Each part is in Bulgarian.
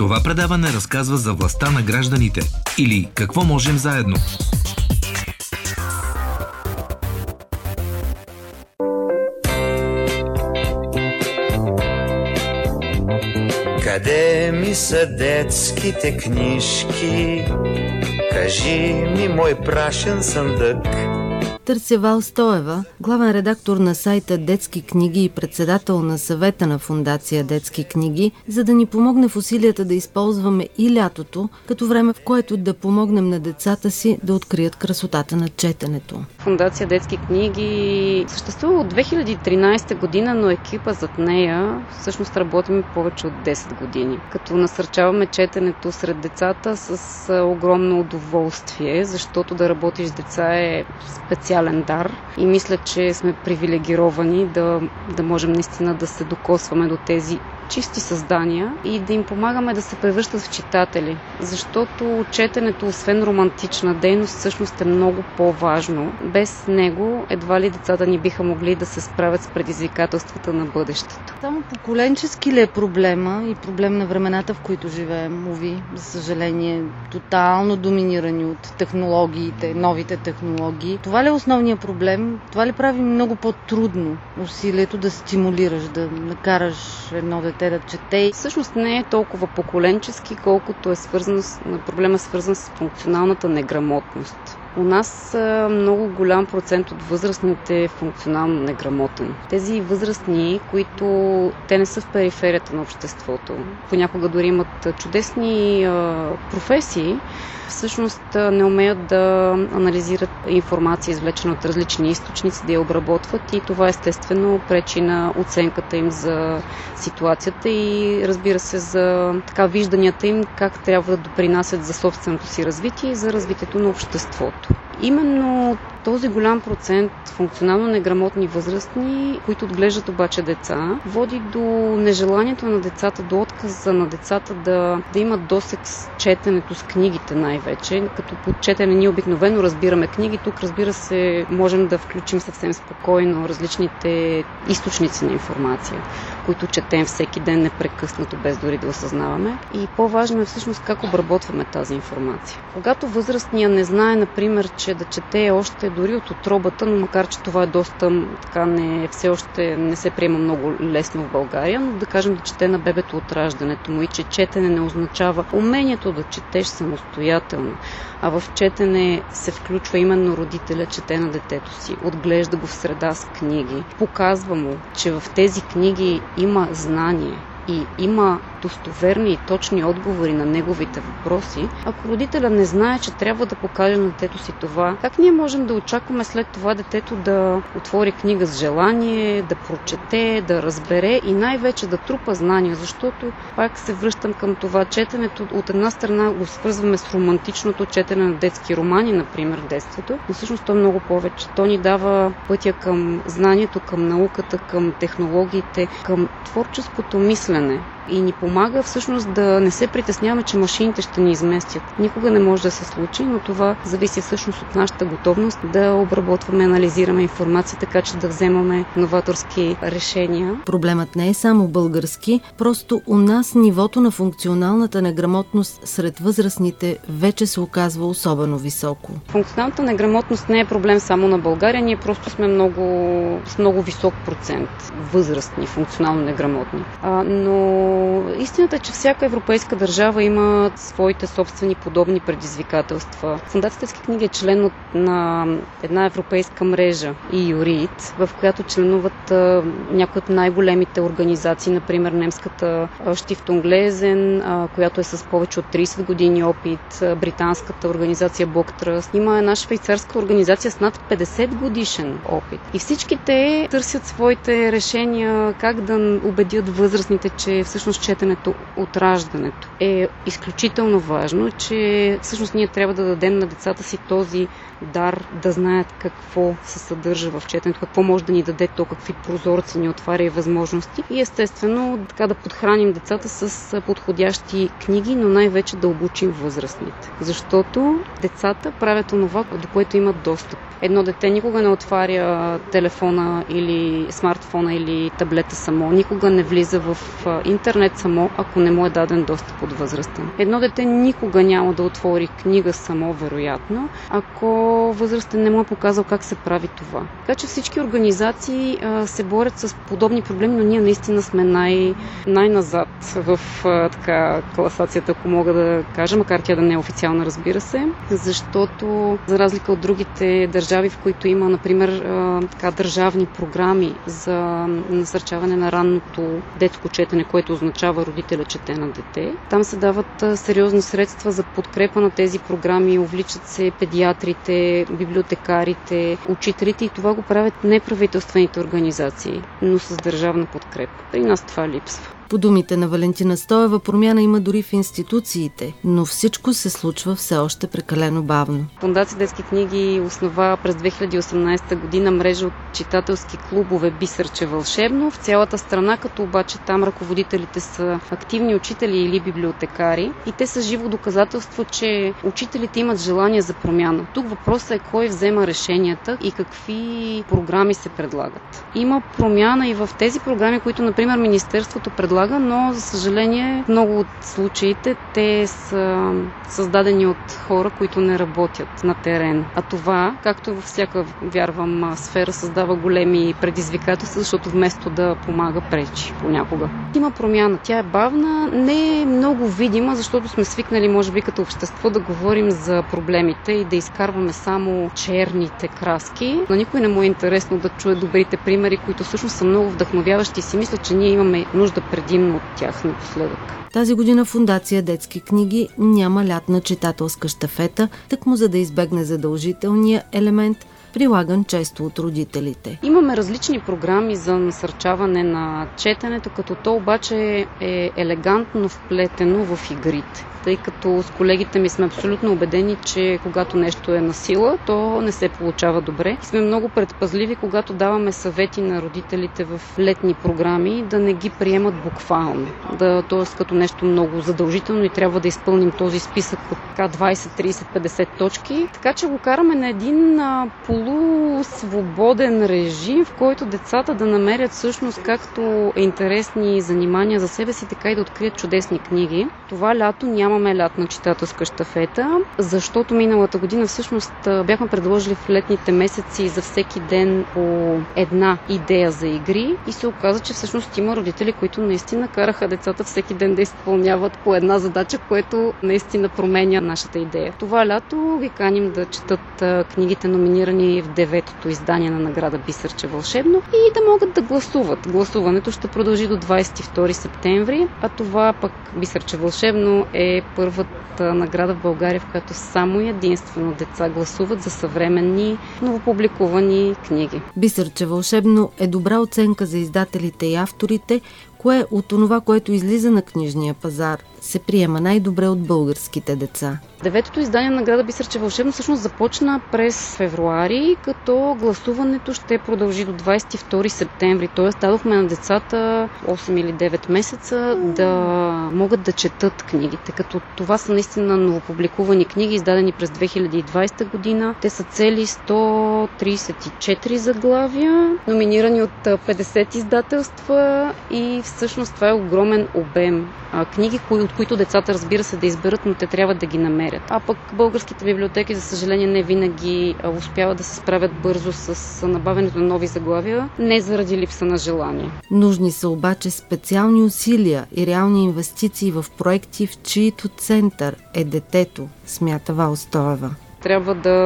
Това предаване разказва за властта на гражданите или какво можем заедно. Къде ми са детските книжки? Кажи ми, мой прашен съндък. Търся Вал Стоева, главен редактор на сайта Детски книги и председател на съвета на Фундация Детски книги, за да ни помогне в усилията да използваме и лятото, като време в което да помогнем на децата си да открият красотата на четенето. Фундация Детски книги съществува от 2013 година, но екипа зад нея всъщност работим повече от 10 години. Като насърчаваме четенето сред децата с огромно удоволствие, защото да работиш с деца е специален дар и мисля, че сме привилегировани да, да можем наистина да се докосваме до тези чисти създания и да им помагаме да се превръщат в читатели. Защото четенето, освен романтична дейност, всъщност е много по-важно. Без него едва ли децата ни биха могли да се справят с предизвикателствата на бъдещето. Само поколенчески ли е проблема и проблем на времената, в които живеем, мови, за съжаление, тотално доминирани от технологиите, новите технологии? Това ли е основният проблем? Това ли прави много по-трудно усилието да стимулираш, да накараш едно дете дете да чете. Всъщност не е толкова поколенчески, колкото е свързан с, проблема свързан с функционалната неграмотност. У нас много голям процент от възрастните е функционално неграмотен. Тези възрастни, които те не са в периферията на обществото, понякога дори имат чудесни професии, всъщност не умеят да анализират информация, извлечена от различни източници, да я обработват и това естествено пречи на оценката им за ситуацията и разбира се за така вижданията им как трябва да допринасят за собственото си развитие и за развитието на обществото. Именно този голям процент функционално неграмотни възрастни, които отглеждат обаче деца, води до нежеланието на децата, до отказа на децата да, да имат досек с четенето, с книгите най-вече. Като под четене ние обикновено разбираме книги, тук разбира се можем да включим съвсем спокойно различните източници на информация които четем всеки ден непрекъснато, без дори да осъзнаваме. И по-важно е всъщност как обработваме тази информация. Когато възрастния не знае, например, че да чете още дори от отробата, но макар, че това е доста така не, все още не се приема много лесно в България, но да кажем да чете на бебето от раждането му и че четене не означава умението да четеш самостоятелно, а в четене се включва именно родителя, чете на детето си, отглежда го в среда с книги, показва му, че в тези книги има знание и има достоверни и точни отговори на неговите въпроси, ако родителя не знае, че трябва да покаже на детето си това, как ние можем да очакваме след това детето да отвори книга с желание, да прочете, да разбере и най-вече да трупа знания, защото пак се връщам към това четенето. От една страна го свързваме с романтичното четене на детски романи, например, в детството, но всъщност то е много повече. То ни дава пътя към знанието, към науката, към технологиите, към творческото мислене и ни помага всъщност да не се притесняваме, че машините ще ни изместят. Никога не може да се случи, но това зависи всъщност от нашата готовност да обработваме, анализираме информация, така че да вземаме новаторски решения. Проблемът не е само български, просто у нас нивото на функционалната неграмотност сред възрастните вече се оказва особено високо. Функционалната неграмотност не е проблем само на България, ние просто сме много, с много висок процент възрастни, функционално неграмотни. А, но истината е, че всяка европейска държава има своите собствени подобни предизвикателства. Фундацията Ски книги е член от, на една европейска мрежа и юрит, в която членуват а, някои от най-големите организации, например немската Штифтунглезен, която е с повече от 30 години опит, британската организация Боктръст. Има една швейцарска организация с над 50 годишен опит. И всички те търсят своите решения как да убедят възрастните, че всъщност всъщност четенето от раждането е изключително важно, че всъщност ние трябва да дадем на децата си този дар да знаят какво се съдържа в четенето, какво може да ни даде то, какви прозорци ни отваря и възможности. И естествено така да подхраним децата с подходящи книги, но най-вече да обучим възрастните. Защото децата правят онова, до което имат достъп. Едно дете никога не отваря телефона или смартфона или таблета само, никога не влиза в интернет само, ако не му е даден достъп от възрастен. Едно дете никога няма да отвори книга само, вероятно, ако възрастен не му е показал как се прави това. Така че всички организации а, се борят с подобни проблеми, но ние наистина сме най- най-назад в а, така, класацията, ако мога да кажа, макар тя да не е официална, разбира се, защото за разлика от другите държави, в които има, например, така, държавни програми за насърчаване на ранното детско четене, което означава родителя чете на дете, там се дават сериозни средства за подкрепа на тези програми, увличат се педиатрите, библиотекарите, учителите и това го правят неправителствените организации, но с държавна подкрепа. При нас това липсва. По думите на Валентина Стоева, промяна има дори в институциите, но всичко се случва все още прекалено бавно. Фундация Детски книги основа през 2018 година мрежа от читателски клубове Бисърче вълшебно в цялата страна, като обаче там ръководителите са активни учители или библиотекари и те са живо доказателство, че учителите имат желание за промяна. Тук въпросът е кой взема решенията и какви програми се предлагат. Има промяна и в тези програми, които, например, Министерството предлага предлага, но за съжаление много от случаите те са създадени от хора, които не работят на терен. А това, както във всяка, вярвам, сфера създава големи предизвикателства, защото вместо да помага, пречи понякога. Има промяна. Тя е бавна, не е много видима, защото сме свикнали, може би, като общество да говорим за проблемите и да изкарваме само черните краски. На никой не му е интересно да чуе добрите примери, които всъщност са много вдъхновяващи и си мисля, че ние имаме нужда предимно от тях напоследък. Тази година Фундация Детски книги няма лятна читателска штафета, тъкмо за да избегне задължителния елемент прилаган често от родителите. Имаме различни програми за насърчаване на четенето, като то обаче е елегантно вплетено в игрите тъй като с колегите ми сме абсолютно убедени, че когато нещо е на сила, то не се получава добре. И сме много предпазливи, когато даваме съвети на родителите в летни програми, да не ги приемат буквално. Да, т.е. като нещо много задължително и трябва да изпълним този списък от 20, 30, 50 точки. Така че го караме на един а, полусвободен режим, в който децата да намерят всъщност както интересни занимания за себе си, така и да открият чудесни книги. Това лято няма нямаме лятна читателска щафета, защото миналата година всъщност бяхме предложили в летните месеци за всеки ден по една идея за игри и се оказа, че всъщност има родители, които наистина караха децата всеки ден да изпълняват по една задача, което наистина променя нашата идея. Това лято ги каним да четат книгите номинирани в деветото издание на награда Бисърче вълшебно и да могат да гласуват. Гласуването ще продължи до 22 септември, а това пък Бисърче вълшебно е първата награда в България, в която само и единствено деца гласуват за съвременни, новопубликувани книги. Бисърче вълшебно е добра оценка за издателите и авторите, кое от това, което излиза на книжния пазар, се приема най-добре от българските деца. Деветото издание на града Бисърче вълшебно всъщност започна през февруари, като гласуването ще продължи до 22 септември. Т.е. дадохме на децата 8 или 9 месеца да могат да четат книгите, като това са наистина новопубликувани книги, издадени през 2020 година. Те са цели 134 заглавия, номинирани от 50 издателства и всъщност това е огромен обем книги, от които децата разбира се да изберат, но те трябва да ги намерят. А пък българските библиотеки, за съжаление, не винаги успяват да се справят бързо с набавянето на нови заглавия, не заради липса на желание. Нужни са обаче специални усилия и реални инвестиции в проекти, в чието център е детето, смята Валстоева трябва да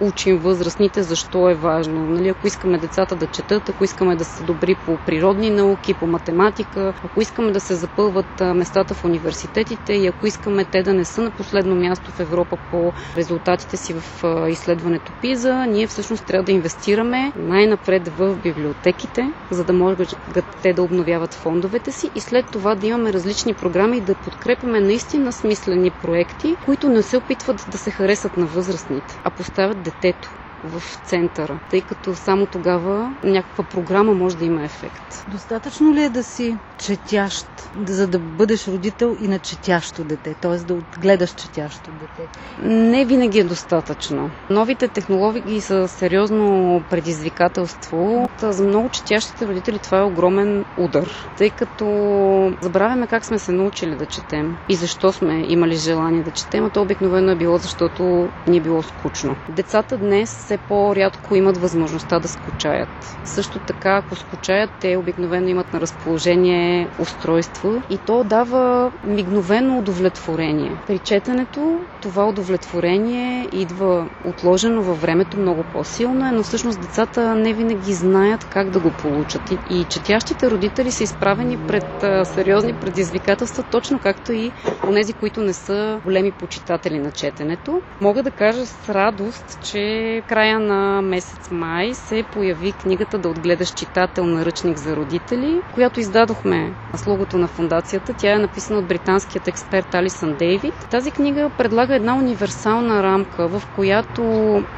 учим възрастните защо е важно. Нали, ако искаме децата да четат, ако искаме да са добри по природни науки, по математика, ако искаме да се запълват местата в университетите и ако искаме те да не са на последно място в Европа по резултатите си в изследването ПИЗа, ние всъщност трябва да инвестираме най-напред в библиотеките, за да могат те да обновяват фондовете си и след това да имаме различни програми и да подкрепяме наистина смислени проекти, които не се опитват да се харесат на възраст възрастните, а поставят детето в центъра, тъй като само тогава някаква програма може да има ефект. Достатъчно ли е да си четящ, за да бъдеш родител и на четящо дете, т.е. да отгледаш четящо дете? Не винаги е достатъчно. Новите технологии са сериозно предизвикателство. За много четящите родители това е огромен удар, тъй като забравяме как сме се научили да четем и защо сме имали желание да четем, а то обикновено е било защото ни е било скучно. Децата днес все по-рядко имат възможността да скучаят. Също така, ако скучаят, те обикновено имат на разположение устройство и то дава мигновено удовлетворение. При четенето това удовлетворение идва отложено във времето много по-силно, но всъщност децата не винаги знаят как да го получат. И, четящите родители са изправени пред сериозни предизвикателства, точно както и онези, които не са големи почитатели на четенето. Мога да кажа с радост, че края на месец май се появи книгата Да отгледаш читател наръчник за родители, която издадохме с логото на фундацията. Тя е написана от британският експерт Алисън Дейвид. Тази книга предлага една универсална рамка, в която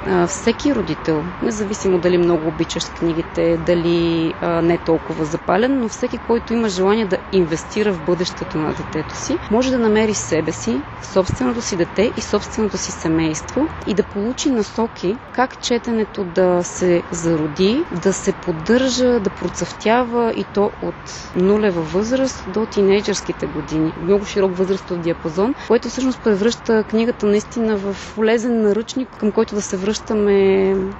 а, всеки родител, независимо дали много обичаш книгите, дали а, не толкова запален, но всеки, който има желание да инвестира в бъдещето на детето си, може да намери себе си, собственото си дете и собственото си семейство и да получи насоки как четенето да се зароди, да се поддържа, да процъфтява и то от нулева възраст до тинейджърските години. Много широк възрастов диапазон, което всъщност превръща книгата наистина в полезен наръчник, към който да се връщаме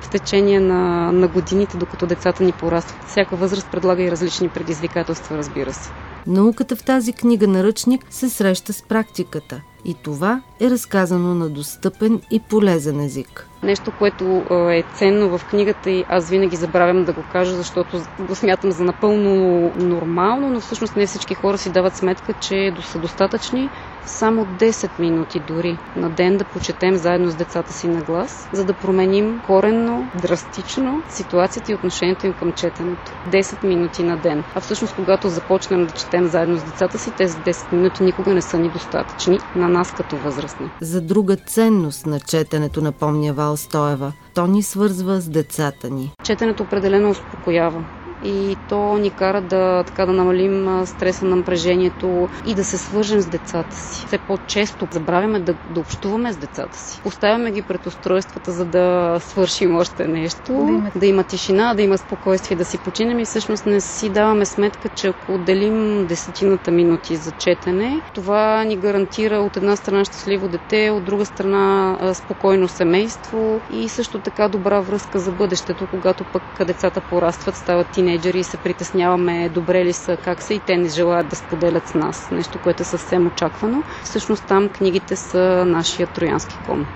в течение на, на годините, докато децата ни порастват. Всяка възраст предлага и различни предизвикателства, разбира се. Науката в тази книга наръчник се среща с практиката и това е разказано на достъпен и полезен език. Нещо, което е ценно в книгата и аз винаги забравям да го кажа, защото го смятам за напълно нормално, но всъщност не всички хора си дават сметка, че са достатъчни само 10 минути дори на ден да почетем заедно с децата си на глас, за да променим коренно, драстично ситуацията и отношението им към четенето. 10 минути на ден. А всъщност, когато започнем да четем заедно с децата си, тези 10 минути никога не са ни достатъчни на нас като възрастни. За друга ценност на четенето напомня Вал Стоева. То ни свързва с децата ни. Четенето определено успокоява и то ни кара да, така, да намалим стреса на напрежението и да се свържем с децата си. Все по-често забравяме да, да общуваме с децата си. Поставяме ги пред устройствата, за да свършим още нещо, да има, да има тишина, да има спокойствие, да си починем и всъщност не си даваме сметка, че ако отделим десетината минути за четене, това ни гарантира от една страна щастливо дете, от друга страна спокойно семейство и също така добра връзка за бъдещето, когато пък децата порастват, стават тинейджери тинейджери и се притесняваме добре ли са, как са и те не желаят да споделят с нас. Нещо, което е съвсем очаквано. Всъщност там книгите са нашия троянски кон.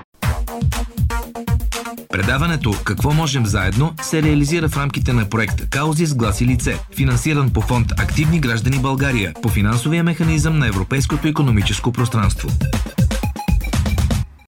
Предаването «Какво можем заедно» се реализира в рамките на проект «Каузи с глас и лице», финансиран по фонд «Активни граждани България» по финансовия механизъм на Европейското економическо пространство.